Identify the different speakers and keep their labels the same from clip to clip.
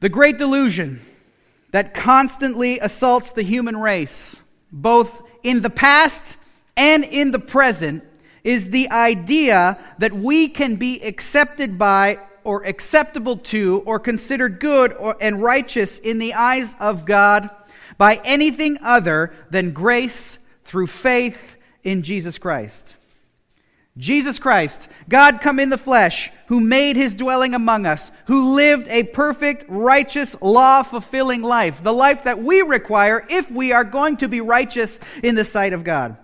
Speaker 1: The great delusion that constantly assaults the human race, both in the past and in the present, is the idea that we can be accepted by or acceptable to or considered good or, and righteous in the eyes of God by anything other than grace through faith in Jesus Christ. Jesus Christ, God come in the flesh, who made his dwelling among us, who lived a perfect, righteous, law fulfilling life, the life that we require if we are going to be righteous in the sight of God.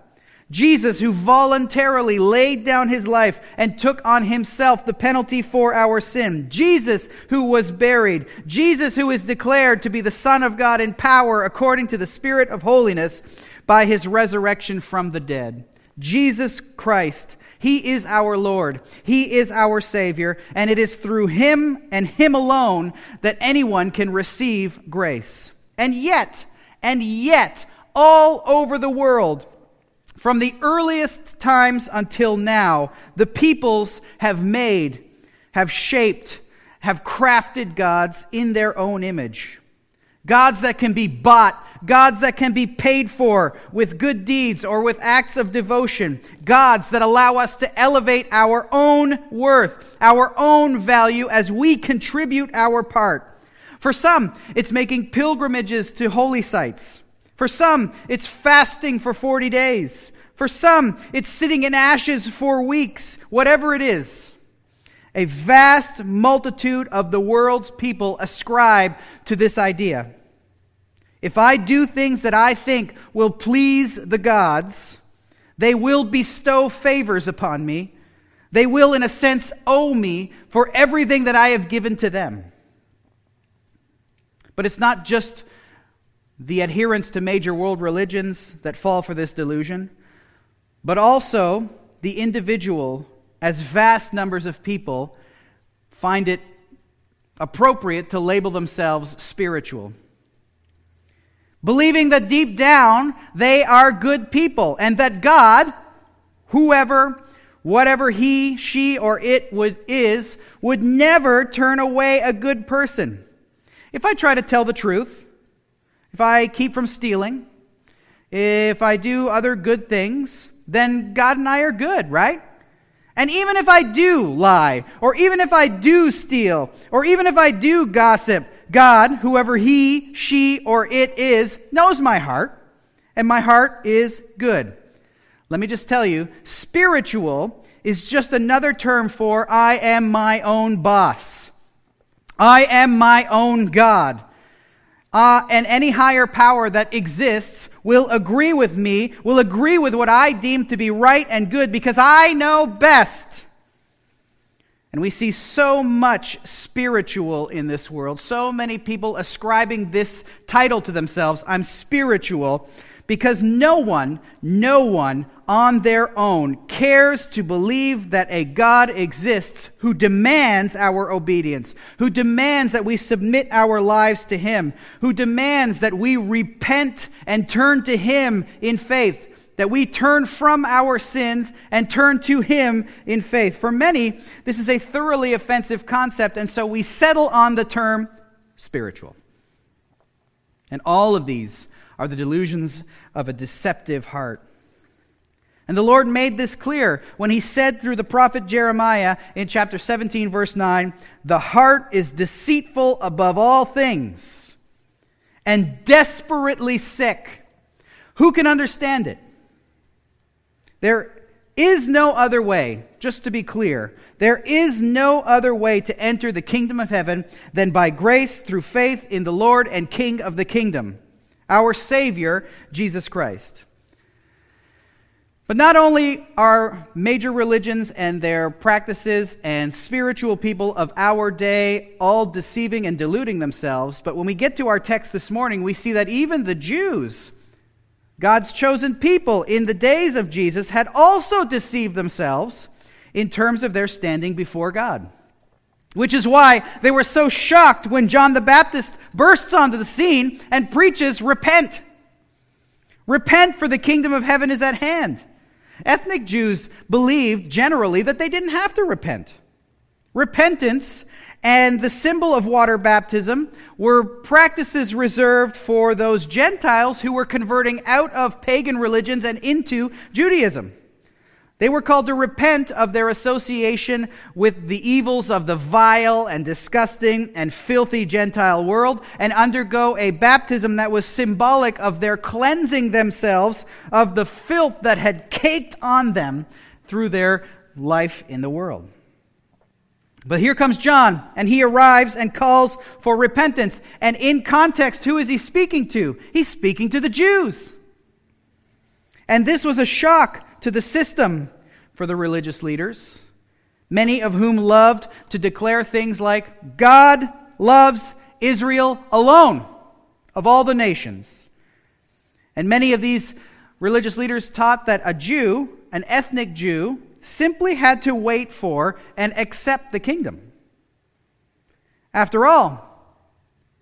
Speaker 1: Jesus, who voluntarily laid down his life and took on himself the penalty for our sin. Jesus, who was buried. Jesus, who is declared to be the Son of God in power according to the Spirit of holiness by his resurrection from the dead. Jesus Christ. He is our Lord. He is our Savior. And it is through him and him alone that anyone can receive grace. And yet, and yet, all over the world, from the earliest times until now, the peoples have made, have shaped, have crafted gods in their own image. Gods that can be bought, gods that can be paid for with good deeds or with acts of devotion, gods that allow us to elevate our own worth, our own value as we contribute our part. For some, it's making pilgrimages to holy sites. For some, it's fasting for 40 days. For some, it's sitting in ashes for weeks, whatever it is. A vast multitude of the world's people ascribe to this idea. If I do things that I think will please the gods, they will bestow favors upon me. They will, in a sense, owe me for everything that I have given to them. But it's not just the adherents to major world religions that fall for this delusion but also the individual, as vast numbers of people find it appropriate to label themselves spiritual. Believing that deep down they are good people and that God, whoever, whatever he, she, or it would, is, would never turn away a good person. If I try to tell the truth, if I keep from stealing, if I do other good things, then God and I are good, right? And even if I do lie, or even if I do steal, or even if I do gossip, God, whoever he, she, or it is, knows my heart, and my heart is good. Let me just tell you, spiritual is just another term for I am my own boss. I am my own God. Uh, and any higher power that exists will agree with me, will agree with what I deem to be right and good because I know best. And we see so much spiritual in this world, so many people ascribing this title to themselves I'm spiritual because no one, no one on their own cares to believe that a God exists who demands our obedience, who demands that we submit our lives to Him, who demands that we repent and turn to Him in faith, that we turn from our sins and turn to Him in faith. For many, this is a thoroughly offensive concept, and so we settle on the term spiritual. And all of these are the delusions of a deceptive heart. And the Lord made this clear when he said through the prophet Jeremiah in chapter 17, verse 9, The heart is deceitful above all things and desperately sick. Who can understand it? There is no other way, just to be clear, there is no other way to enter the kingdom of heaven than by grace through faith in the Lord and King of the kingdom our Savior, Jesus Christ. But not only are major religions and their practices and spiritual people of our day all deceiving and deluding themselves, but when we get to our text this morning, we see that even the Jews, God's chosen people in the days of Jesus, had also deceived themselves in terms of their standing before God. Which is why they were so shocked when John the Baptist bursts onto the scene and preaches, Repent. Repent, for the kingdom of heaven is at hand. Ethnic Jews believed generally that they didn't have to repent. Repentance and the symbol of water baptism were practices reserved for those Gentiles who were converting out of pagan religions and into Judaism. They were called to repent of their association with the evils of the vile and disgusting and filthy Gentile world and undergo a baptism that was symbolic of their cleansing themselves of the filth that had caked on them through their life in the world. But here comes John, and he arrives and calls for repentance. And in context, who is he speaking to? He's speaking to the Jews. And this was a shock to the system for the religious leaders, many of whom loved to declare things like, God loves Israel alone of all the nations. And many of these religious leaders taught that a Jew, an ethnic Jew, simply had to wait for and accept the kingdom. After all,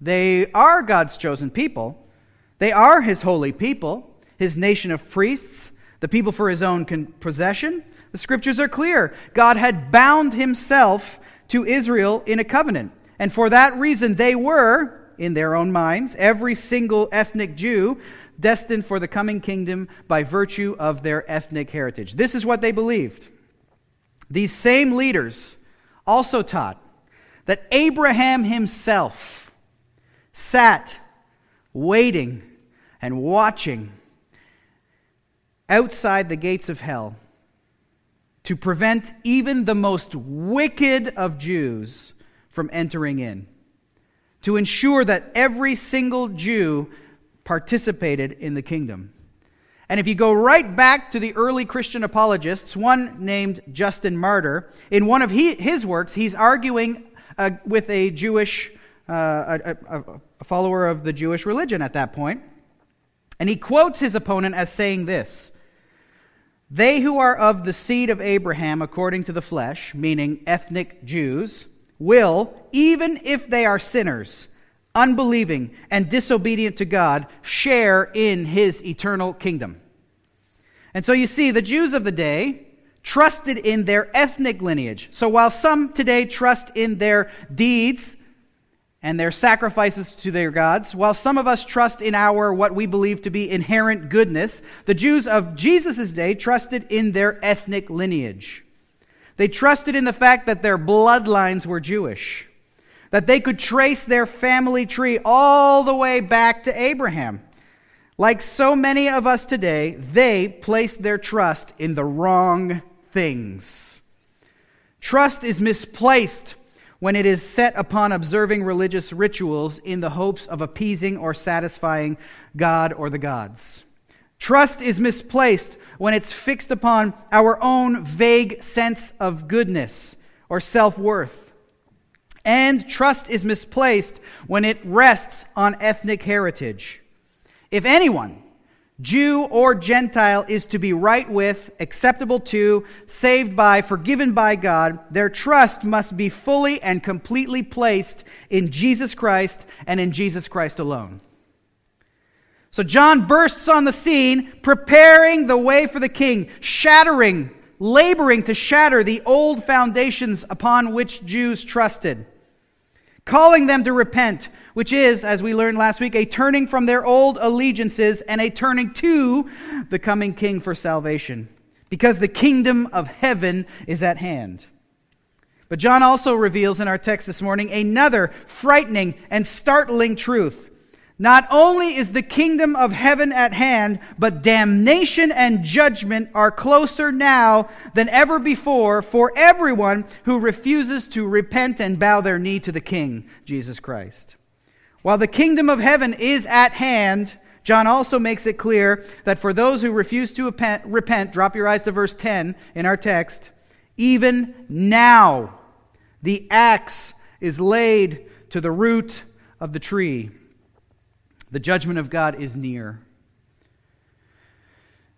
Speaker 1: they are God's chosen people. They are his holy people, his nation of priests, the people for his own possession. The scriptures are clear. God had bound himself to Israel in a covenant. And for that reason, they were, in their own minds, every single ethnic Jew destined for the coming kingdom by virtue of their ethnic heritage. This is what they believed. These same leaders also taught that Abraham himself sat waiting and watching outside the gates of hell to prevent even the most wicked of Jews from entering in, to ensure that every single Jew participated in the kingdom. And if you go right back to the early Christian apologists, one named Justin Martyr, in one of he, his works, he's arguing uh, with a Jewish, uh, a, a, a follower of the Jewish religion at that point. And he quotes his opponent as saying this They who are of the seed of Abraham according to the flesh, meaning ethnic Jews, will, even if they are sinners, unbelieving, and disobedient to God, share in his eternal kingdom. And so you see, the Jews of the day trusted in their ethnic lineage. So while some today trust in their deeds and their sacrifices to their gods, while some of us trust in our what we believe to be inherent goodness, the Jews of Jesus' day trusted in their ethnic lineage. They trusted in the fact that their bloodlines were Jewish that they could trace their family tree all the way back to Abraham. Like so many of us today, they placed their trust in the wrong things. Trust is misplaced when it is set upon observing religious rituals in the hopes of appeasing or satisfying God or the gods. Trust is misplaced when it's fixed upon our own vague sense of goodness or self worth. And trust is misplaced when it rests on ethnic heritage. If anyone, Jew or Gentile, is to be right with, acceptable to, saved by, forgiven by God, their trust must be fully and completely placed in Jesus Christ and in Jesus Christ alone. So John bursts on the scene, preparing the way for the king, shattering, laboring to shatter the old foundations upon which Jews trusted calling them to repent, which is, as we learned last week, a turning from their old allegiances and a turning to the coming King for salvation, because the kingdom of heaven is at hand. But John also reveals in our text this morning another frightening and startling truth not only is the kingdom of heaven at hand, but damnation and judgment are closer now than ever before for everyone who refuses to repent and bow their knee to the King, Jesus Christ. While the kingdom of heaven is at hand, John also makes it clear that for those who refuse to repent, repent, drop your eyes to verse 10 in our text, even now the axe is laid to the root of the tree. The judgment of God is near.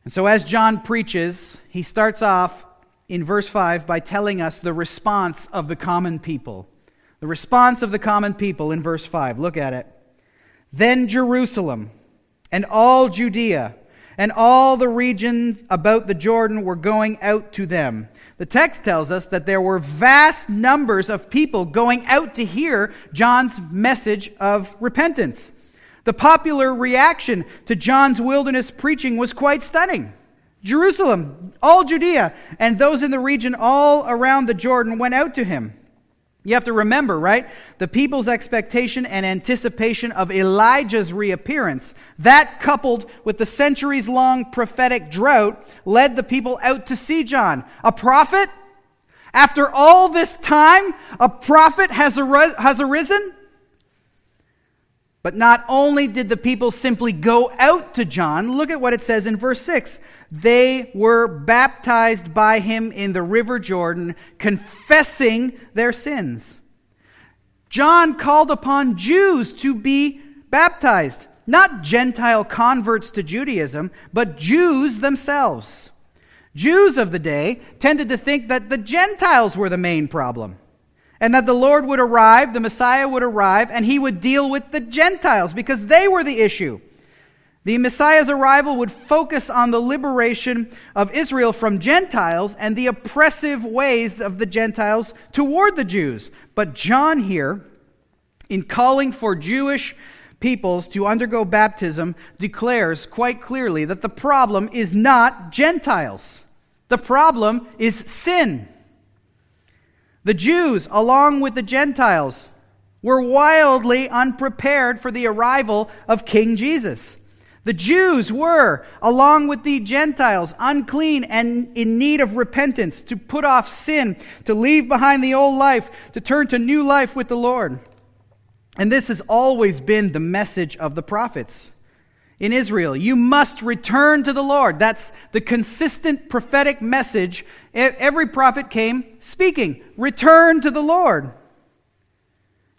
Speaker 1: And so, as John preaches, he starts off in verse 5 by telling us the response of the common people. The response of the common people in verse 5. Look at it. Then Jerusalem and all Judea and all the regions about the Jordan were going out to them. The text tells us that there were vast numbers of people going out to hear John's message of repentance. The popular reaction to John's wilderness preaching was quite stunning. Jerusalem, all Judea, and those in the region all around the Jordan went out to him. You have to remember, right? The people's expectation and anticipation of Elijah's reappearance, that coupled with the centuries long prophetic drought, led the people out to see John. A prophet? After all this time, a prophet has, ar- has arisen? But not only did the people simply go out to John, look at what it says in verse 6 they were baptized by him in the river Jordan, confessing their sins. John called upon Jews to be baptized, not Gentile converts to Judaism, but Jews themselves. Jews of the day tended to think that the Gentiles were the main problem and that the Lord would arrive, the Messiah would arrive, and he would deal with the Gentiles because they were the issue. The Messiah's arrival would focus on the liberation of Israel from Gentiles and the oppressive ways of the Gentiles toward the Jews. But John here, in calling for Jewish peoples to undergo baptism, declares quite clearly that the problem is not Gentiles. The problem is sin. The Jews, along with the Gentiles, were wildly unprepared for the arrival of King Jesus. The Jews were, along with the Gentiles, unclean and in need of repentance, to put off sin, to leave behind the old life, to turn to new life with the Lord. And this has always been the message of the prophets in Israel. You must return to the Lord. That's the consistent prophetic message every prophet came speaking. Return to the Lord.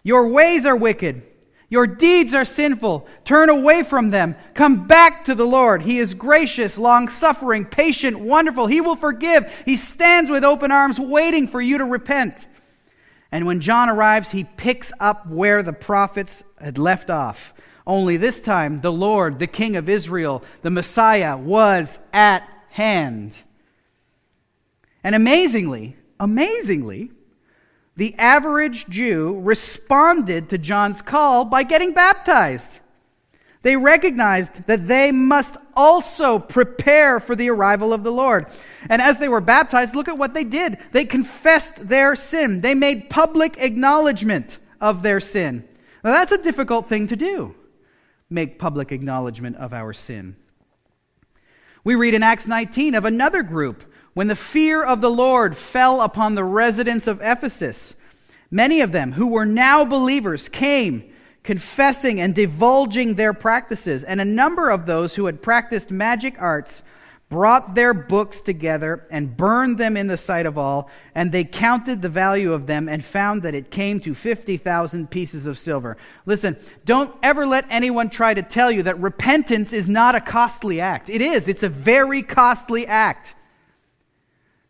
Speaker 1: Your ways are wicked. Your deeds are sinful. Turn away from them. Come back to the Lord. He is gracious, long suffering, patient, wonderful. He will forgive. He stands with open arms waiting for you to repent. And when John arrives, he picks up where the prophets had left off. Only this time, the Lord, the King of Israel, the Messiah, was at hand. And amazingly, amazingly, the average Jew responded to John's call by getting baptized. They recognized that they must also prepare for the arrival of the Lord. And as they were baptized, look at what they did. They confessed their sin. They made public acknowledgement of their sin. Now, that's a difficult thing to do make public acknowledgement of our sin. We read in Acts 19 of another group when the fear of the Lord fell upon the residents of Ephesus, many of them who were now believers came, confessing and divulging their practices. And a number of those who had practiced magic arts brought their books together and burned them in the sight of all. And they counted the value of them and found that it came to 50,000 pieces of silver. Listen, don't ever let anyone try to tell you that repentance is not a costly act. It is, it's a very costly act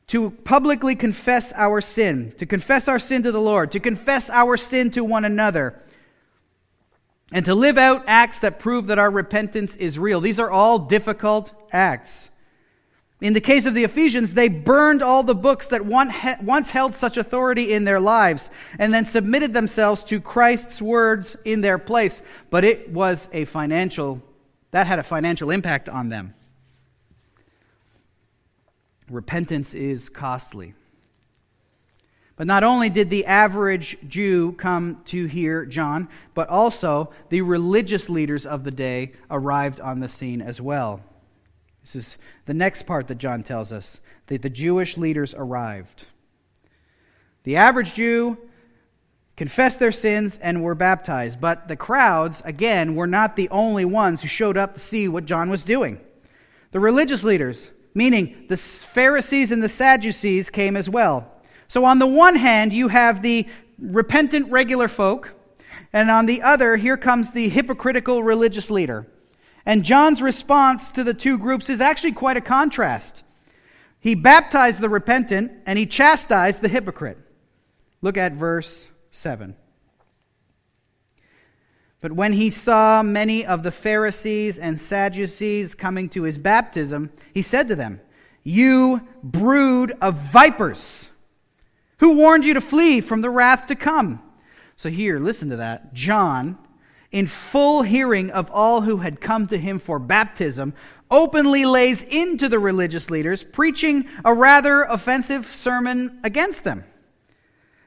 Speaker 1: to publicly confess our sin, to confess our sin to the Lord, to confess our sin to one another, and to live out acts that prove that our repentance is real. These are all difficult acts. In the case of the Ephesians, they burned all the books that once held such authority in their lives and then submitted themselves to Christ's words in their place. But it was a financial, that had a financial impact on them. Repentance is costly. But not only did the average Jew come to hear John, but also the religious leaders of the day arrived on the scene as well. This is the next part that John tells us that the Jewish leaders arrived. The average Jew confessed their sins and were baptized, but the crowds, again, were not the only ones who showed up to see what John was doing. The religious leaders, meaning the Pharisees and the Sadducees came as well. So, on the one hand, you have the repentant regular folk, and on the other, here comes the hypocritical religious leader. And John's response to the two groups is actually quite a contrast. He baptized the repentant and he chastised the hypocrite. Look at verse 7. But when he saw many of the Pharisees and Sadducees coming to his baptism, he said to them, You brood of vipers! Who warned you to flee from the wrath to come? So here, listen to that. John, in full hearing of all who had come to him for baptism, openly lays into the religious leaders, preaching a rather offensive sermon against them.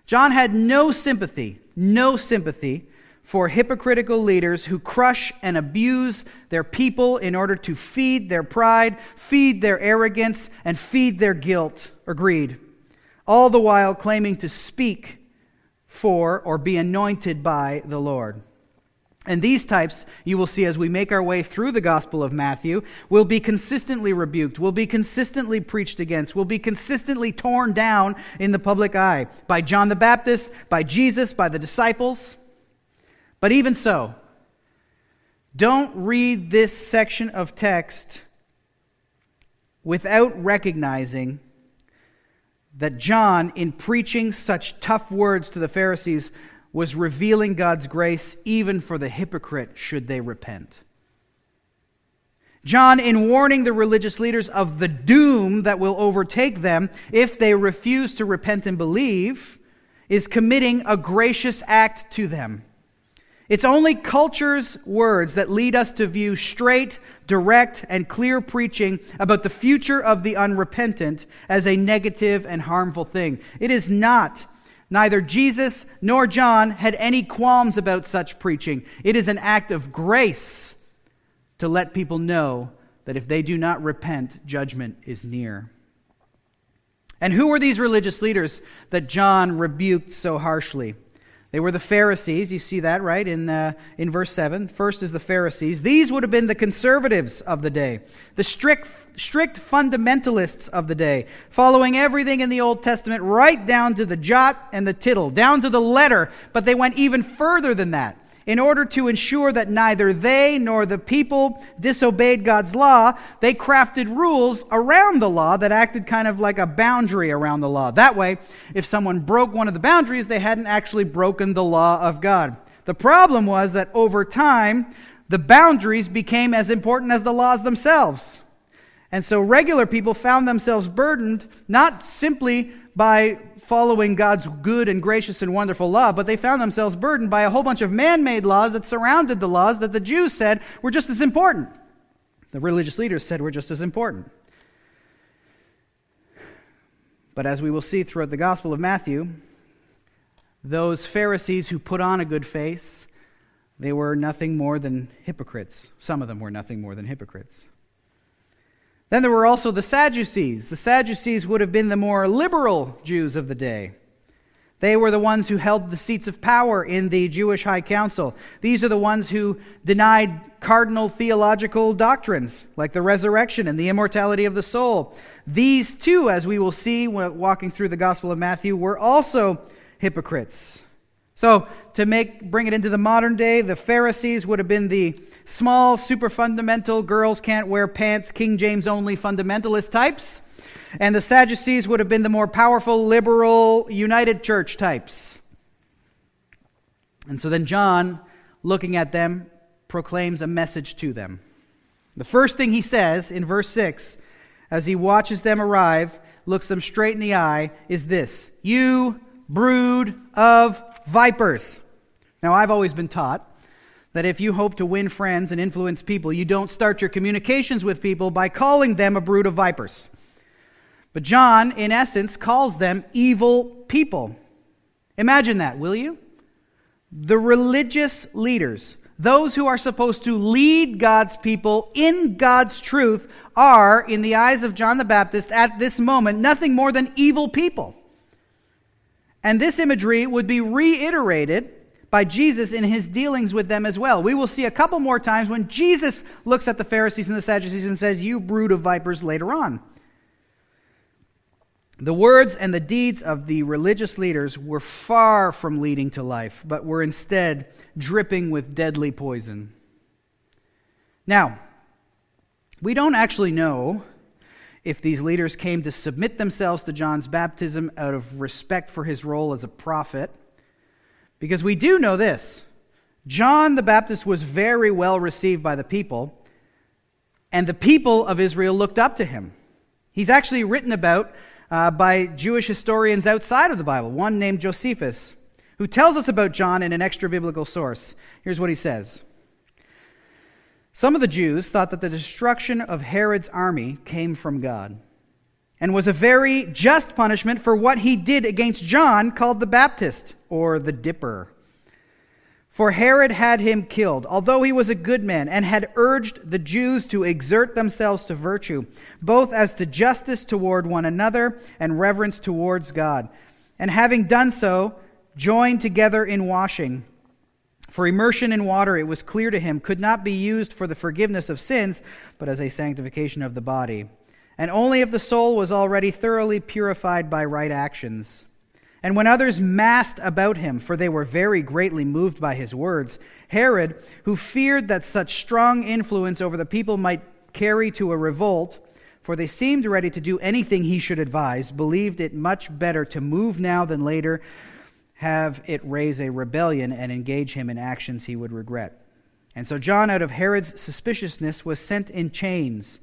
Speaker 1: John had no sympathy, no sympathy for hypocritical leaders who crush and abuse their people in order to feed their pride, feed their arrogance, and feed their guilt or greed, all the while claiming to speak for or be anointed by the Lord. And these types, you will see as we make our way through the Gospel of Matthew, will be consistently rebuked, will be consistently preached against, will be consistently torn down in the public eye by John the Baptist, by Jesus, by the disciples. But even so, don't read this section of text without recognizing that John, in preaching such tough words to the Pharisees, was revealing God's grace even for the hypocrite should they repent. John, in warning the religious leaders of the doom that will overtake them if they refuse to repent and believe, is committing a gracious act to them. It's only culture's words that lead us to view straight, direct, and clear preaching about the future of the unrepentant as a negative and harmful thing. It is not. Neither Jesus nor John had any qualms about such preaching. It is an act of grace to let people know that if they do not repent, judgment is near. And who were these religious leaders that John rebuked so harshly? They were the Pharisees. You see that, right, in, uh, in verse 7. First is the Pharisees. These would have been the conservatives of the day, the strict, strict fundamentalists of the day, following everything in the Old Testament right down to the jot and the tittle, down to the letter. But they went even further than that in order to ensure that neither they nor the people disobeyed God's law, they crafted rules around the law that acted kind of like a boundary around the law. That way, if someone broke one of the boundaries, they hadn't actually broken the law of God. The problem was that over time, the boundaries became as important as the laws themselves. And so regular people found themselves burdened not simply by following God's good and gracious and wonderful law, but they found themselves burdened by a whole bunch of man made laws that surrounded the laws that the Jews said were just as important. The religious leaders said were just as important. But as we will see throughout the Gospel of Matthew, those Pharisees who put on a good face, they were nothing more than hypocrites. Some of them were nothing more than hypocrites. Then there were also the Sadducees. The Sadducees would have been the more liberal Jews of the day. They were the ones who held the seats of power in the Jewish High Council. These are the ones who denied cardinal theological doctrines like the resurrection and the immortality of the soul. These too, as we will see walking through the Gospel of Matthew, were also hypocrites. So, to make bring it into the modern day, the Pharisees would have been the small, super fundamental, girls can't wear pants, King James only fundamentalist types. And the Sadducees would have been the more powerful, liberal, United Church types. And so then John, looking at them, proclaims a message to them. The first thing he says in verse 6, as he watches them arrive, looks them straight in the eye, is this You brood of vipers. Now, I've always been taught that if you hope to win friends and influence people, you don't start your communications with people by calling them a brood of vipers. But John, in essence, calls them evil people. Imagine that, will you? The religious leaders, those who are supposed to lead God's people in God's truth, are, in the eyes of John the Baptist at this moment, nothing more than evil people. And this imagery would be reiterated by Jesus in his dealings with them as well. We will see a couple more times when Jesus looks at the Pharisees and the Sadducees and says, You brood of vipers, later on. The words and the deeds of the religious leaders were far from leading to life, but were instead dripping with deadly poison. Now, we don't actually know if these leaders came to submit themselves to John's baptism out of respect for his role as a prophet because we do know this John the Baptist was very well received by the people, and the people of Israel looked up to him. He's actually written about uh, by Jewish historians outside of the Bible, one named Josephus, who tells us about John in an extra biblical source. Here's what he says Some of the Jews thought that the destruction of Herod's army came from God and was a very just punishment for what he did against John, called the Baptist, or the Dipper. For Herod had him killed, although he was a good man, and had urged the Jews to exert themselves to virtue, both as to justice toward one another and reverence towards God. And having done so, joined together in washing. For immersion in water, it was clear to him, could not be used for the forgiveness of sins, but as a sanctification of the body. And only if the soul was already thoroughly purified by right actions. And when others massed about him, for they were very greatly moved by his words, Herod, who feared that such strong influence over the people might carry to a revolt, for they seemed ready to do anything he should advise, believed it much better to move now than later, have it raise a rebellion, and engage him in actions he would regret. And so John, out of Herod's suspiciousness, was sent in chains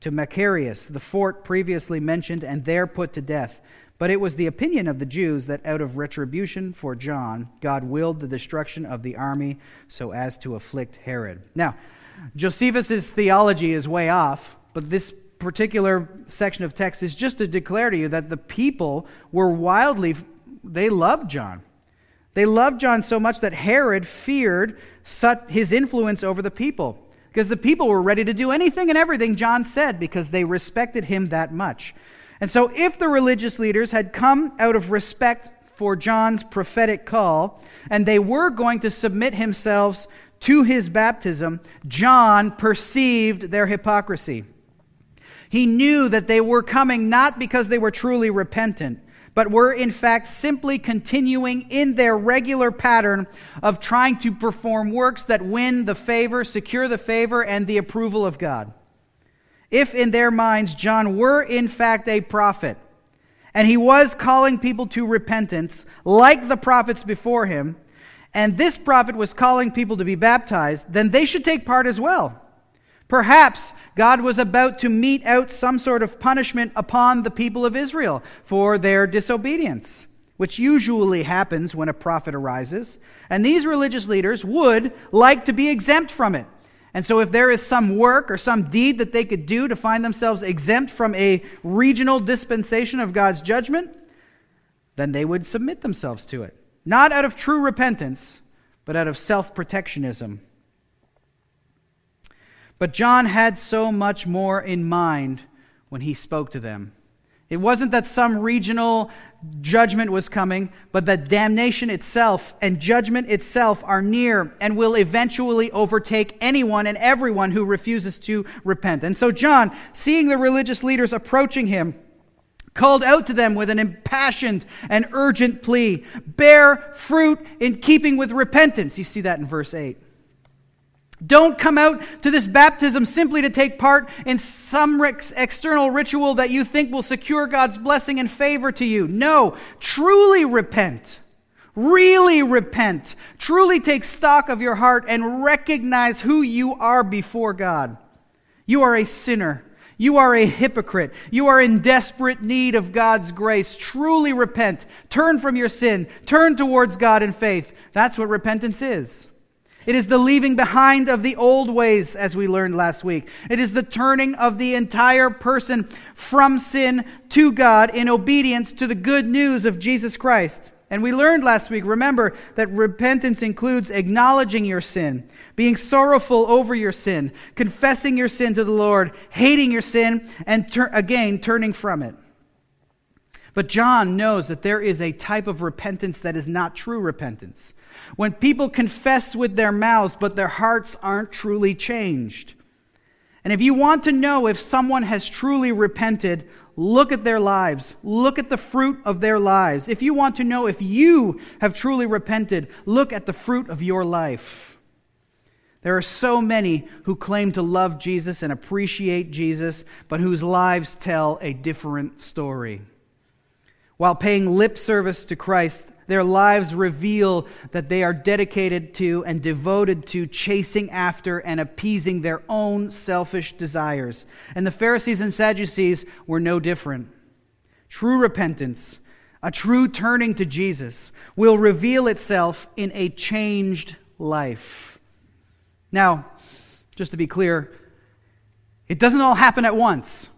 Speaker 1: to Machaerus, the fort previously mentioned, and there put to death. But it was the opinion of the Jews that out of retribution for John, God willed the destruction of the army so as to afflict Herod. Now, Josephus' theology is way off, but this particular section of text is just to declare to you that the people were wildly, they loved John. They loved John so much that Herod feared his influence over the people because the people were ready to do anything and everything John said because they respected him that much. And so, if the religious leaders had come out of respect for John's prophetic call, and they were going to submit themselves to his baptism, John perceived their hypocrisy. He knew that they were coming not because they were truly repentant, but were in fact simply continuing in their regular pattern of trying to perform works that win the favor, secure the favor, and the approval of God if in their minds John were in fact a prophet, and he was calling people to repentance, like the prophets before him, and this prophet was calling people to be baptized, then they should take part as well. Perhaps God was about to mete out some sort of punishment upon the people of Israel for their disobedience, which usually happens when a prophet arises. And these religious leaders would like to be exempt from it. And so, if there is some work or some deed that they could do to find themselves exempt from a regional dispensation of God's judgment, then they would submit themselves to it. Not out of true repentance, but out of self protectionism. But John had so much more in mind when he spoke to them. It wasn't that some regional judgment was coming, but that damnation itself and judgment itself are near and will eventually overtake anyone and everyone who refuses to repent. And so John, seeing the religious leaders approaching him, called out to them with an impassioned and urgent plea bear fruit in keeping with repentance. You see that in verse 8. Don't come out to this baptism simply to take part in some external ritual that you think will secure God's blessing and favor to you. No, truly repent. Really repent. Truly take stock of your heart and recognize who you are before God. You are a sinner. You are a hypocrite. You are in desperate need of God's grace. Truly repent. Turn from your sin. Turn towards God in faith. That's what repentance is. It is the leaving behind of the old ways, as we learned last week. It is the turning of the entire person from sin to God in obedience to the good news of Jesus Christ. And we learned last week, remember, that repentance includes acknowledging your sin, being sorrowful over your sin, confessing your sin to the Lord, hating your sin, and again, turning from it. But John knows that there is a type of repentance that is not true repentance. When people confess with their mouths, but their hearts aren't truly changed. And if you want to know if someone has truly repented, look at their lives. Look at the fruit of their lives. If you want to know if you have truly repented, look at the fruit of your life. There are so many who claim to love Jesus and appreciate Jesus, but whose lives tell a different story. While paying lip service to Christ, Their lives reveal that they are dedicated to and devoted to chasing after and appeasing their own selfish desires. And the Pharisees and Sadducees were no different. True repentance, a true turning to Jesus, will reveal itself in a changed life. Now, just to be clear, it doesn't all happen at once.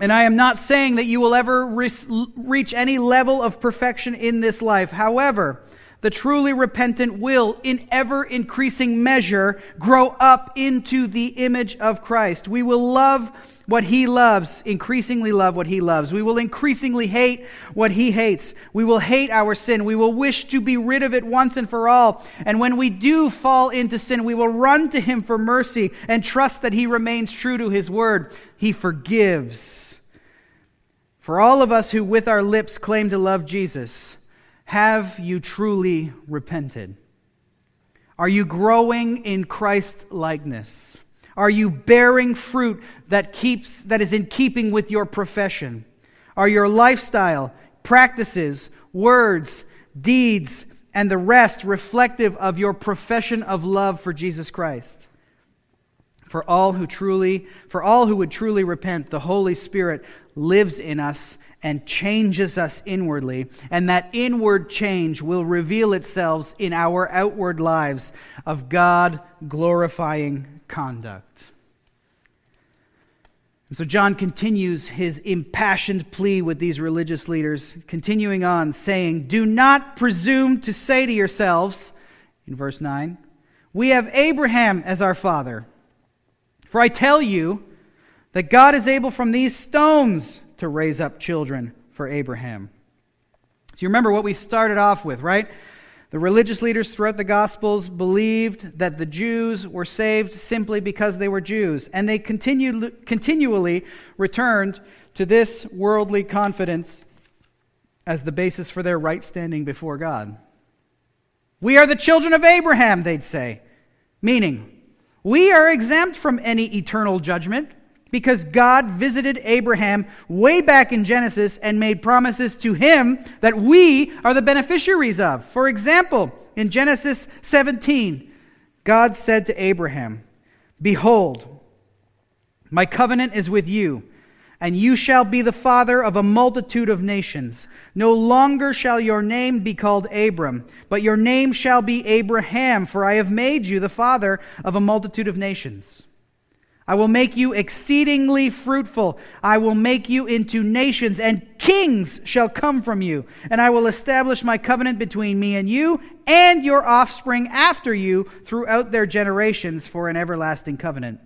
Speaker 1: And I am not saying that you will ever re- reach any level of perfection in this life. However, the truly repentant will, in ever increasing measure, grow up into the image of Christ. We will love what he loves, increasingly love what he loves. We will increasingly hate what he hates. We will hate our sin. We will wish to be rid of it once and for all. And when we do fall into sin, we will run to him for mercy and trust that he remains true to his word. He forgives. For all of us who with our lips claim to love Jesus, have you truly repented? Are you growing in Christ likeness? Are you bearing fruit that keeps that is in keeping with your profession? Are your lifestyle, practices, words, deeds, and the rest reflective of your profession of love for Jesus Christ? For all who truly, for all who would truly repent, the Holy Spirit lives in us and changes us inwardly, and that inward change will reveal itself in our outward lives of God glorifying conduct. And so John continues his impassioned plea with these religious leaders, continuing on, saying, Do not presume to say to yourselves, in verse 9, We have Abraham as our father. For I tell you that God is able from these stones to raise up children for Abraham. So you remember what we started off with, right? The religious leaders throughout the Gospels believed that the Jews were saved simply because they were Jews, and they continued, continually returned to this worldly confidence as the basis for their right standing before God. We are the children of Abraham, they'd say, meaning we are exempt from any eternal judgment because God visited Abraham way back in Genesis and made promises to him that we are the beneficiaries of. For example, in Genesis 17, God said to Abraham, Behold, my covenant is with you and you shall be the father of a multitude of nations. No longer shall your name be called Abram, but your name shall be Abraham, for I have made you the father of a multitude of nations. I will make you exceedingly fruitful. I will make you into nations, and kings shall come from you. And I will establish my covenant between me and you and your offspring after you throughout their generations for an everlasting covenant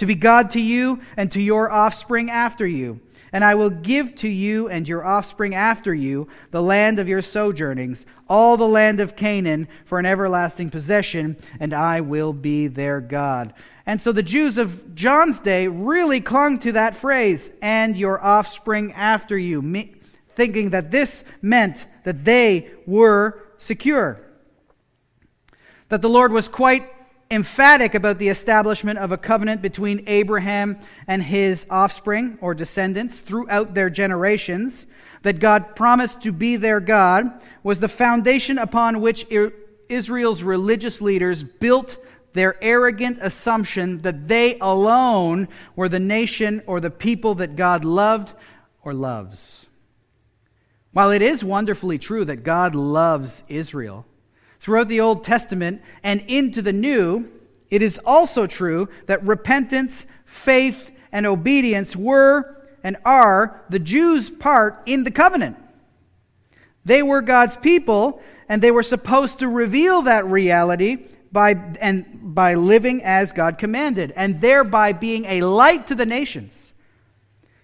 Speaker 1: to be God to you and to your offspring after you. And I will give to you and your offspring after you the land of your sojournings, all the land of Canaan, for an everlasting possession, and I will be their God. And so the Jews of John's day really clung to that phrase, and your offspring after you, thinking that this meant that they were secure. That the Lord was quite emphatic about the establishment of a covenant between Abraham and his offspring or descendants throughout their generations, that God promised to be their God, was the foundation upon which Israel's religious leaders built their arrogant assumption that they alone were the nation or the people that God loved or loves. While it is wonderfully true that God loves Israel, throughout the Old Testament and into the New, it is also true that repentance, faith, and obedience were and are the Jews' part in the covenant. They were God's people, and they were supposed to reveal that reality by, and by living as God commanded, and thereby being a light to the nations,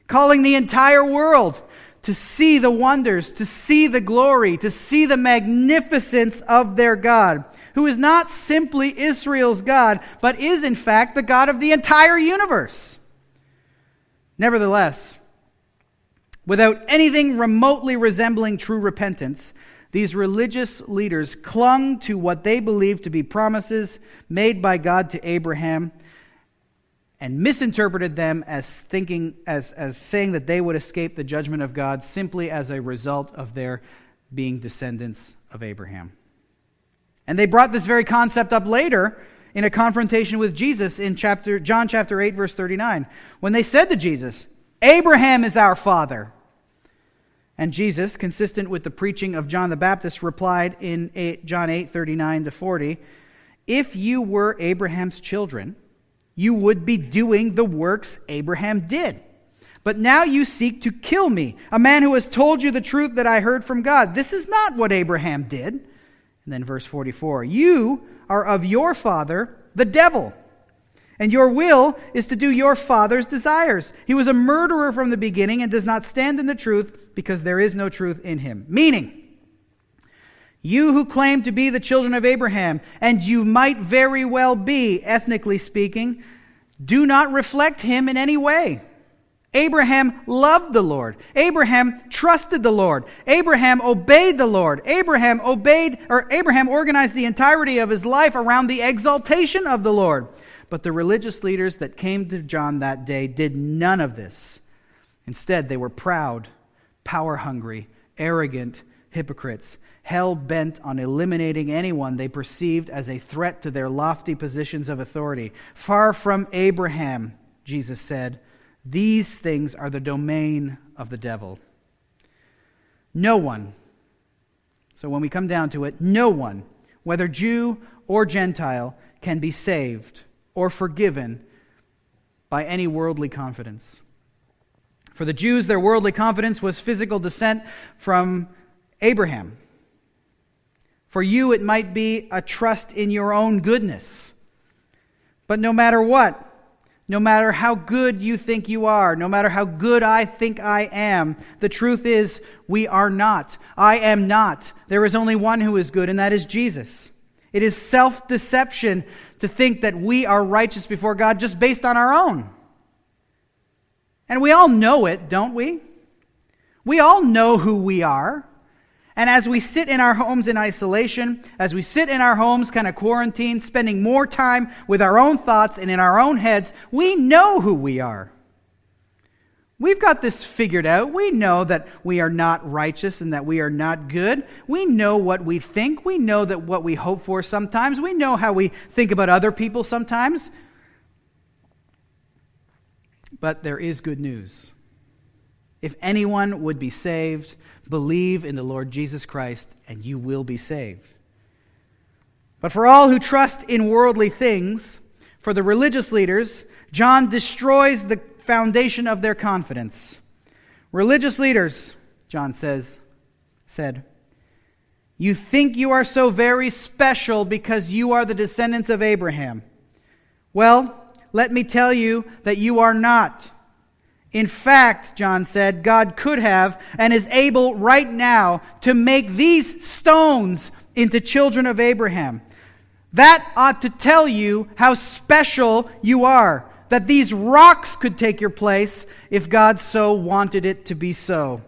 Speaker 1: calling the entire world to see the wonders, to see the glory, to see the magnificence of their God, who is not simply Israel's God, but is in fact the God of the entire universe. Nevertheless, without anything remotely resembling true repentance, these religious leaders clung to what they believed to be promises made by God to Abraham and misinterpreted them as thinking as, as saying that they would escape the judgment of God simply as a result of their being descendants of Abraham. And they brought this very concept up later in a confrontation with Jesus in chapter, John chapter 8, verse 39, when they said to Jesus, Abraham is our father. And Jesus, consistent with the preaching of John the Baptist, replied in 8, John 8, 39 to 40, If you were Abraham's children, you would be doing the works Abraham did. But now you seek to kill me, a man who has told you the truth that I heard from God. This is not what Abraham did. And then verse 44 You are of your father, the devil and your will is to do your father's desires. He was a murderer from the beginning and does not stand in the truth because there is no truth in him. Meaning, you who claim to be the children of Abraham, and you might very well be, ethnically speaking, do not reflect him in any way. Abraham loved the Lord. Abraham trusted the Lord. Abraham obeyed the Lord. Abraham obeyed, or Abraham organized the entirety of his life around the exaltation of the Lord. But the religious leaders that came to John that day did none of this. Instead, they were proud, power hungry, arrogant hypocrites, hell bent on eliminating anyone they perceived as a threat to their lofty positions of authority. Far from Abraham, Jesus said, these things are the domain of the devil. No one, so when we come down to it, no one, whether Jew or Gentile, can be saved or forgiven by any worldly confidence. For the Jews, their worldly confidence was physical descent from Abraham. For you, it might be a trust in your own goodness. But no matter what, no matter how good you think you are, no matter how good I think I am, the truth is we are not. I am not. There is only one who is good, and that is Jesus. It is self deception to think that we are righteous before God just based on our own. And we all know it, don't we? We all know who we are. And as we sit in our homes in isolation, as we sit in our homes kind of quarantined, spending more time with our own thoughts and in our own heads, we know who we are. We've got this figured out. We know that we are not righteous and that we are not good. We know what we think. We know that what we hope for sometimes. We know how we think about other people sometimes. But there is good news. If anyone would be saved, believe in the Lord Jesus Christ, and you will be saved. But for all who trust in worldly things, for the religious leaders, John destroys the foundation of their confidence. Religious leaders, John says, said, You think you are so very special because you are the descendants of Abraham. Well, let me tell you that you are not. In fact, John said, God could have and is able right now to make these stones into children of Abraham. That ought to tell you how special you are that these rocks could take your place if God so wanted it to be so.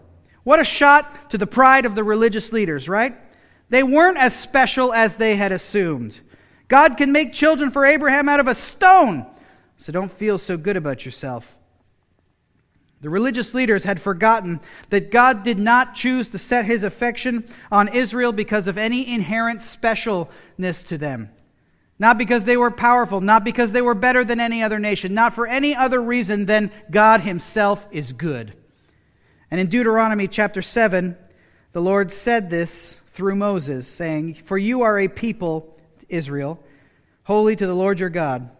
Speaker 1: What a shot to the pride of the religious leaders, right? They weren't as special as they had assumed. God can make children for Abraham out of a stone, so don't feel so good about yourself. The religious leaders had forgotten that God did not choose to set his affection on Israel because of any inherent specialness to them. Not because they were powerful, not because they were better than any other nation, not for any other reason than God Himself is good. And in Deuteronomy chapter 7, the Lord said this through Moses, saying, For you are a people, Israel, holy to the Lord your God.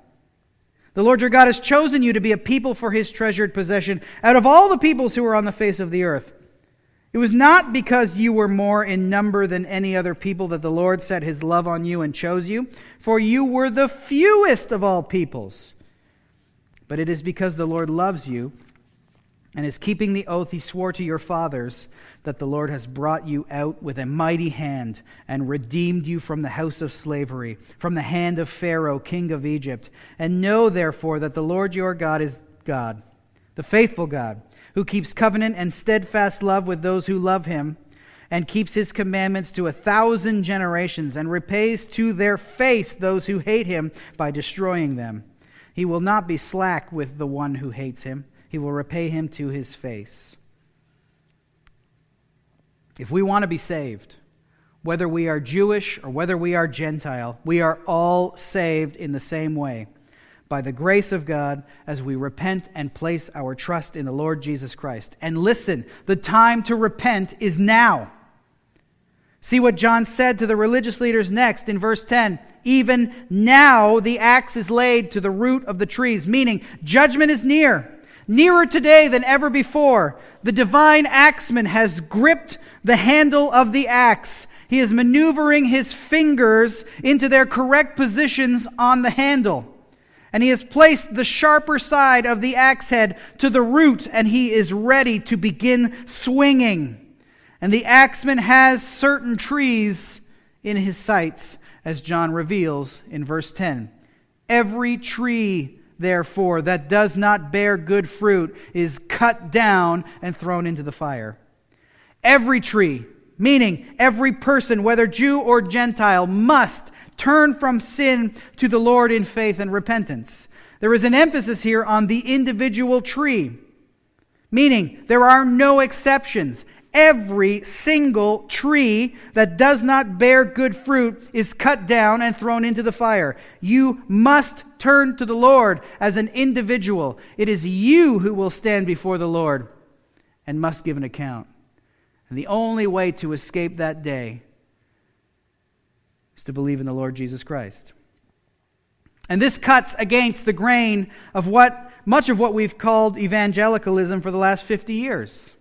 Speaker 1: The Lord your God has chosen you to be a people for His treasured possession out of all the peoples who are on the face of the earth. It was not because you were more in number than any other people that the Lord set his love on you and chose you, for you were the fewest of all peoples. But it is because the Lord loves you and is keeping the oath he swore to your fathers that the Lord has brought you out with a mighty hand and redeemed you from the house of slavery, from the hand of Pharaoh, king of Egypt. And know therefore that the Lord your God is God, the faithful God who keeps covenant and steadfast love with those who love him, and keeps his commandments to a thousand generations, and repays to their face those who hate him by destroying them. He will not be slack with the one who hates him, he will repay him to his face. If we want to be saved, whether we are Jewish or whether we are Gentile, we are all saved in the same way by the grace of God as we repent and place our trust in the Lord Jesus Christ. And listen, the time to repent is now. See what John said to the religious leaders next in verse 10. Even now the axe is laid to the root of the trees, meaning judgment is near, nearer today than ever before. The divine axeman has gripped the handle of the axe. He is maneuvering his fingers into their correct positions on the handle. And he has placed the sharper side of the axe head to the root, and he is ready to begin swinging. And the axeman has certain trees in his sights, as John reveals in verse 10. Every tree, therefore, that does not bear good fruit is cut down and thrown into the fire. Every tree, meaning every person, whether Jew or Gentile, must turn from sin to the Lord in faith and repentance. There is an emphasis here on the individual tree, meaning there are no exceptions. Every single tree that does not bear good fruit is cut down and thrown into the fire. You must turn to the Lord as an individual. It is you who will stand before the Lord and must give an account. And the only way to escape that day is to believe in the Lord Jesus Christ. And this cuts against the grain of what much of what we've called evangelicalism for the last 50 years.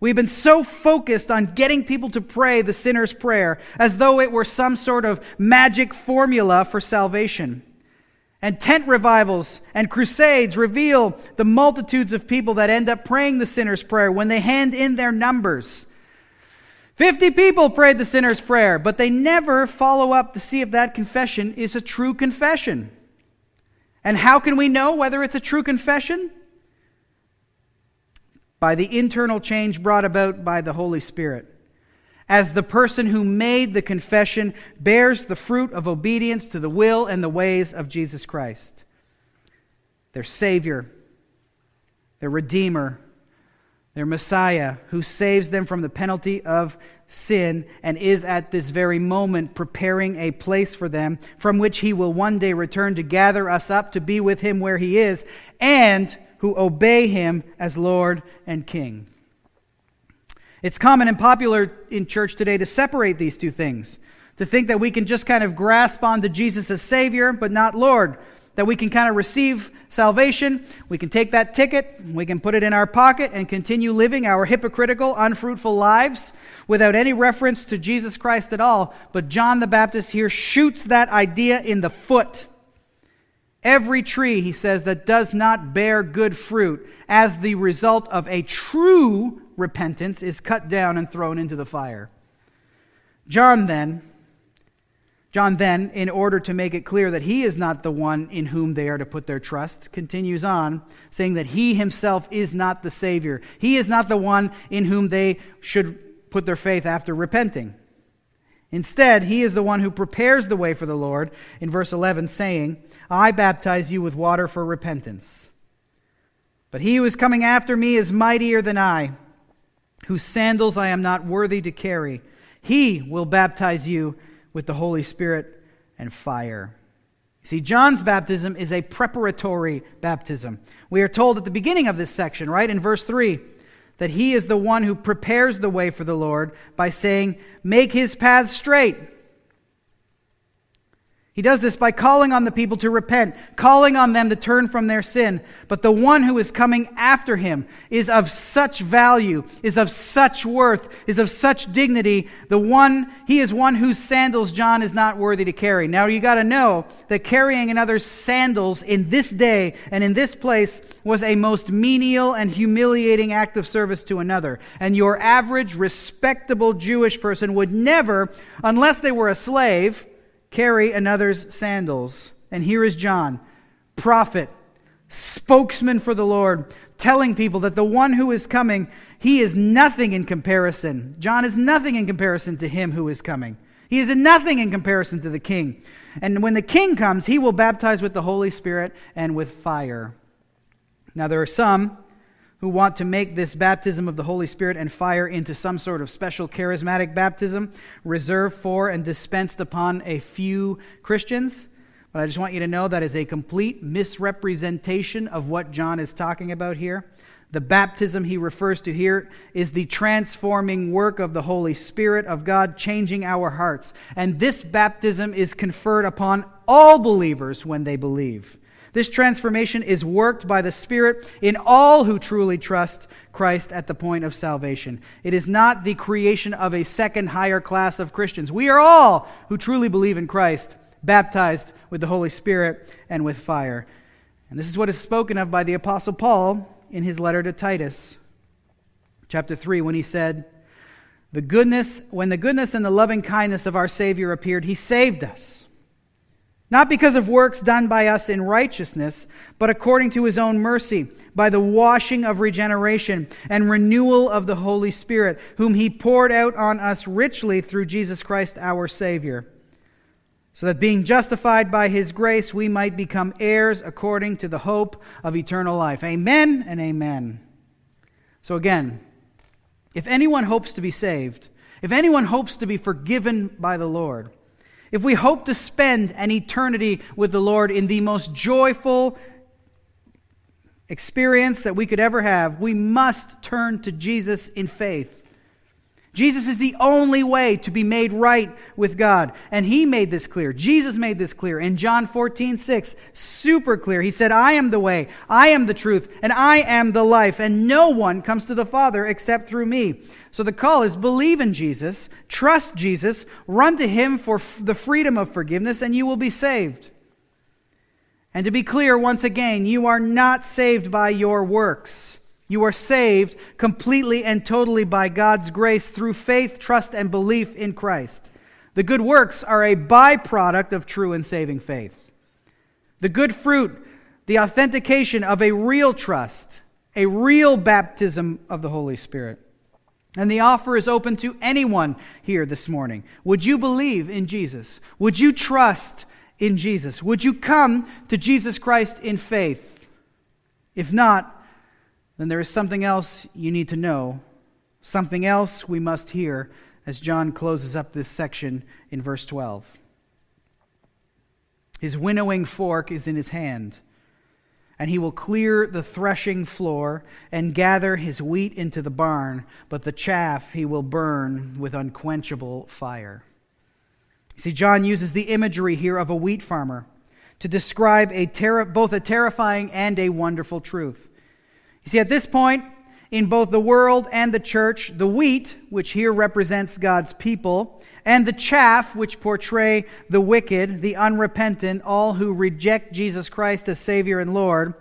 Speaker 1: We've been so focused on getting people to pray the sinner's prayer as though it were some sort of magic formula for salvation. And tent revivals and crusades reveal the multitudes of people that end up praying the sinner's prayer when they hand in their numbers. 50 people prayed the sinner's prayer, but they never follow up to see if that confession is a true confession. And how can we know whether it's a true confession? By the internal change brought about by the Holy Spirit. As the person who made the confession bears the fruit of obedience to the will and the ways of Jesus Christ, their Savior, their Redeemer, their Messiah, who saves them from the penalty of sin and is at this very moment preparing a place for them from which he will one day return to gather us up to be with him where he is, and who obey him as Lord and King. It's common and popular in church today to separate these two things, to think that we can just kind of grasp onto Jesus as Savior, but not Lord that we can kind of receive salvation. We can take that ticket, we can put it in our pocket, and continue living our hypocritical, unfruitful lives without any reference to Jesus Christ at all. But John the Baptist here shoots that idea in the foot. Every tree, he says, that does not bear good fruit as the result of a true repentance is cut down and thrown into the fire. John then John then, in order to make it clear that he is not the one in whom they are to put their trust, continues on, saying that he himself is not the Savior. He is not the one in whom they should put their faith after repenting. Instead, he is the one who prepares the way for the Lord, in verse 11, saying, I baptize you with water for repentance. But he who is coming after me is mightier than I, whose sandals I am not worthy to carry. He will baptize you with the Holy Spirit and fire. See, John's baptism is a preparatory baptism. We are told at the beginning of this section, right, in verse 3, that he is the one who prepares the way for the Lord by saying, Make his path straight. He does this by calling on the people to repent, calling on them to turn from their sin. But the one who is coming after him is of such value, is of such worth, is of such dignity. The one, he is one whose sandals John is not worthy to carry. Now you gotta know that carrying another's sandals in this day and in this place was a most menial and humiliating act of service to another. And your average respectable Jewish person would never, unless they were a slave, carry another's sandals. And here is John, prophet, spokesman for the Lord, telling people that the one who is coming, he is nothing in comparison. John is nothing in comparison to him who is coming. He is nothing in comparison to the king. And when the king comes, he will baptize with the Holy Spirit and with fire. Now, there are some who want to make this baptism of the Holy Spirit and fire into some sort of special charismatic baptism reserved for and dispensed upon a few Christians. But I just want you to know that is a complete misrepresentation of what John is talking about here. The baptism he refers to here is the transforming work of the Holy Spirit of God changing our hearts. And this baptism is conferred upon all believers when they believe. This transformation is worked by the Spirit in all who truly trust Christ at the point of salvation. It is not the creation of a second higher class of Christians. We are all who truly believe in Christ, baptized with the Holy Spirit and with fire. And this is what is spoken of by the Apostle Paul in his letter to Titus, chapter 3, when he said, the goodness, when the goodness and the loving kindness of our Savior appeared, he saved us not because of works done by us in righteousness, but according to his own mercy, by the washing of regeneration and renewal of the Holy Spirit, whom he poured out on us richly through Jesus Christ our Savior, so that being justified by his grace, we might become heirs according to the hope of eternal life. Amen and amen. So again, if anyone hopes to be saved, if anyone hopes to be forgiven by the Lord, if we hope to spend an eternity with the Lord in the most joyful experience that we could ever have, we must turn to Jesus in faith. Jesus is the only way to be made right with God. And he made this clear. Jesus made this clear in John 14, 6. Super clear. He said, I am the way, I am the truth, and I am the life, and no one comes to the Father except through me. So the call is believe in Jesus, trust Jesus, run to him for the freedom of forgiveness, and you will be saved. And to be clear once again, you are not saved by your works. You are saved completely and totally by God's grace through faith, trust, and belief in Christ. The good works are a byproduct of true and saving faith. The good fruit, the authentication of a real trust, a real baptism of the Holy Spirit. And the offer is open to anyone here this morning. Would you believe in Jesus? Would you trust in Jesus? Would you come to Jesus Christ in faith? If not, then there is something else you need to know, something else we must hear as John closes up this section in verse 12. His winnowing fork is in his hand and he will clear the threshing floor and gather his wheat into the barn, but the chaff he will burn with unquenchable fire. See, John uses the imagery here of a wheat farmer to describe a ter- both a terrifying and a wonderful truth. You see, at this point, in both the world and the church, the wheat, which here represents God's people, and the chaff, which portray the wicked, the unrepentant, all who reject Jesus Christ as Savior and Lord,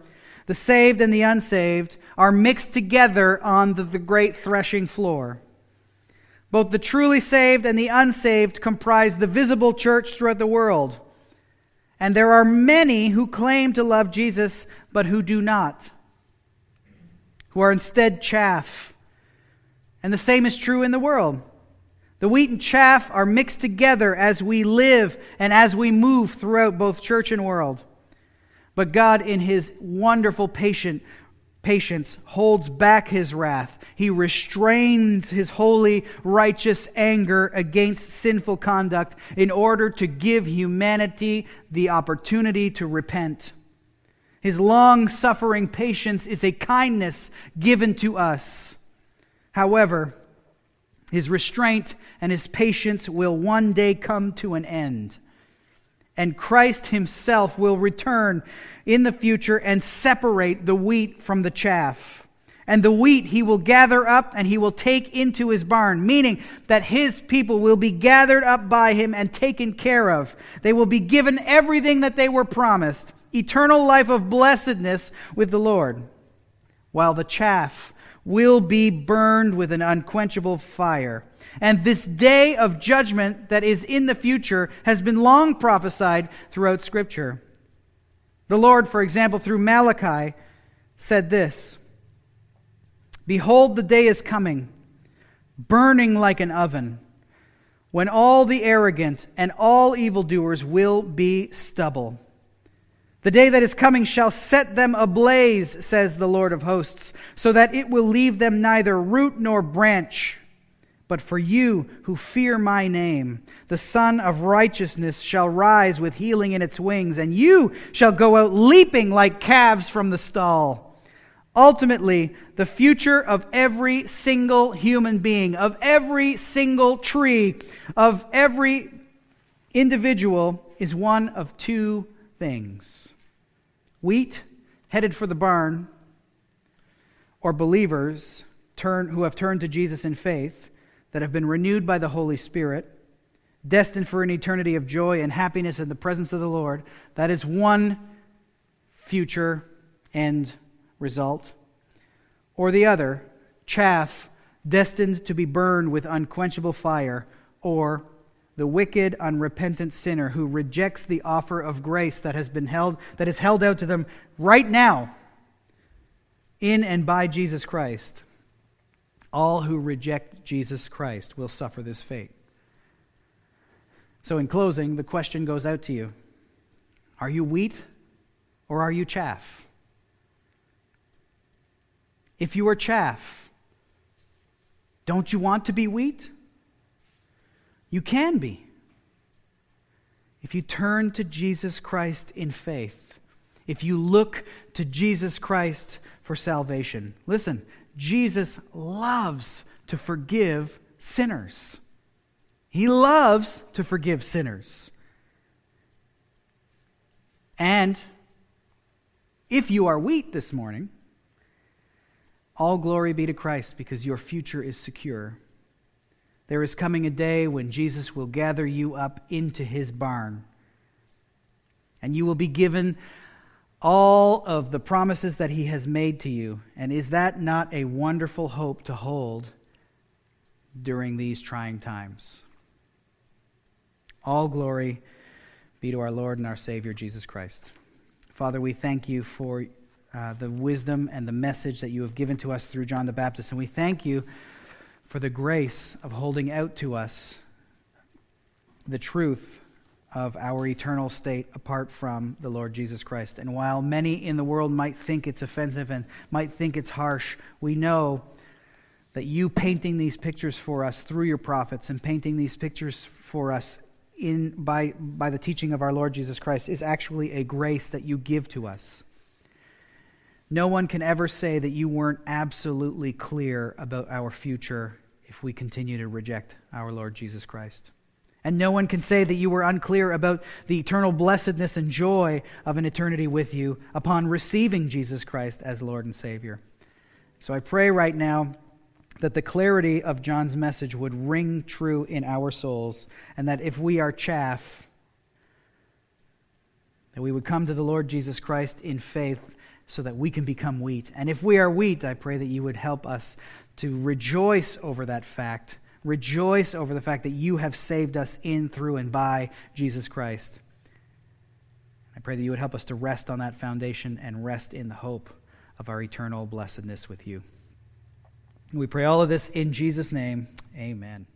Speaker 1: the saved and the unsaved, are mixed together on the, the great threshing floor. Both the truly saved and the unsaved comprise the visible church throughout the world. And there are many who claim to love Jesus, but who do not, who are instead chaff. And the same is true in the world. The wheat and chaff are mixed together as we live and as we move throughout both church and world. But God, in his wonderful patient, patience, holds back his wrath. He restrains his holy, righteous anger against sinful conduct in order to give humanity the opportunity to repent. His long suffering patience is a kindness given to us. However, his restraint and his patience will one day come to an end. And Christ himself will return in the future and separate the wheat from the chaff. And the wheat he will gather up and he will take into his barn, meaning that his people will be gathered up by him and taken care of. They will be given everything that they were promised eternal life of blessedness with the Lord, while the chaff will be burned with an unquenchable fire. And this day of judgment that is in the future has been long prophesied throughout Scripture. The Lord, for example, through Malachi, said this Behold, the day is coming, burning like an oven, when all the arrogant and all evildoers will be stubble. The day that is coming shall set them ablaze, says the Lord of hosts, so that it will leave them neither root nor branch. But for you who fear my name, the Sun of Righteousness shall rise with healing in its wings, and you shall go out leaping like calves from the stall. Ultimately, the future of every single human being, of every single tree, of every individual is one of two things wheat headed for the barn, or believers turn, who have turned to Jesus in faith that have been renewed by the Holy Spirit, destined for an eternity of joy and happiness in the presence of the Lord. That is one future end result. Or the other, chaff, destined to be burned with unquenchable fire, or the wicked, unrepentant sinner who rejects the offer of grace that has been held, that is held out to them right now in and by Jesus Christ. All who reject Jesus Christ will suffer this fate. So, in closing, the question goes out to you Are you wheat or are you chaff? If you are chaff, don't you want to be wheat? You can be. If you turn to Jesus Christ in faith, if you look to Jesus Christ for salvation. Listen, Jesus loves to forgive sinners. He loves to forgive sinners. And if you are wheat this morning, all glory be to Christ because your future is secure. There is coming a day when Jesus will gather you up into his barn, and you will be given all of the promises that he has made to you. And is that not a wonderful hope to hold during these trying times? All glory be to our Lord and our Savior, Jesus Christ. Father, we thank you for uh, the wisdom and the message that you have given to us through John the Baptist. And we thank you for the grace of holding out to us the truth of our eternal state apart from the Lord Jesus Christ. And while many in the world might think it's offensive and might think it's harsh, we know that you painting these pictures for us through your prophets and painting these pictures for us in by by the teaching of our Lord Jesus Christ is actually a grace that you give to us. No one can ever say that you weren't absolutely clear about our future if we continue to reject our Lord Jesus Christ. And no one can say that you were unclear about the eternal blessedness and joy of an eternity with you upon receiving Jesus Christ as Lord and Savior. So I pray right now that the clarity of John's message would ring true in our souls, and that if we are chaff, that we would come to the Lord Jesus Christ in faith so that we can become wheat. And if we are wheat, I pray that you would help us to rejoice over that fact. Rejoice over the fact that you have saved us in, through, and by Jesus Christ. I pray that you would help us to rest on that foundation and rest in the hope of our eternal blessedness with you. We pray all of this in Jesus' name. Amen.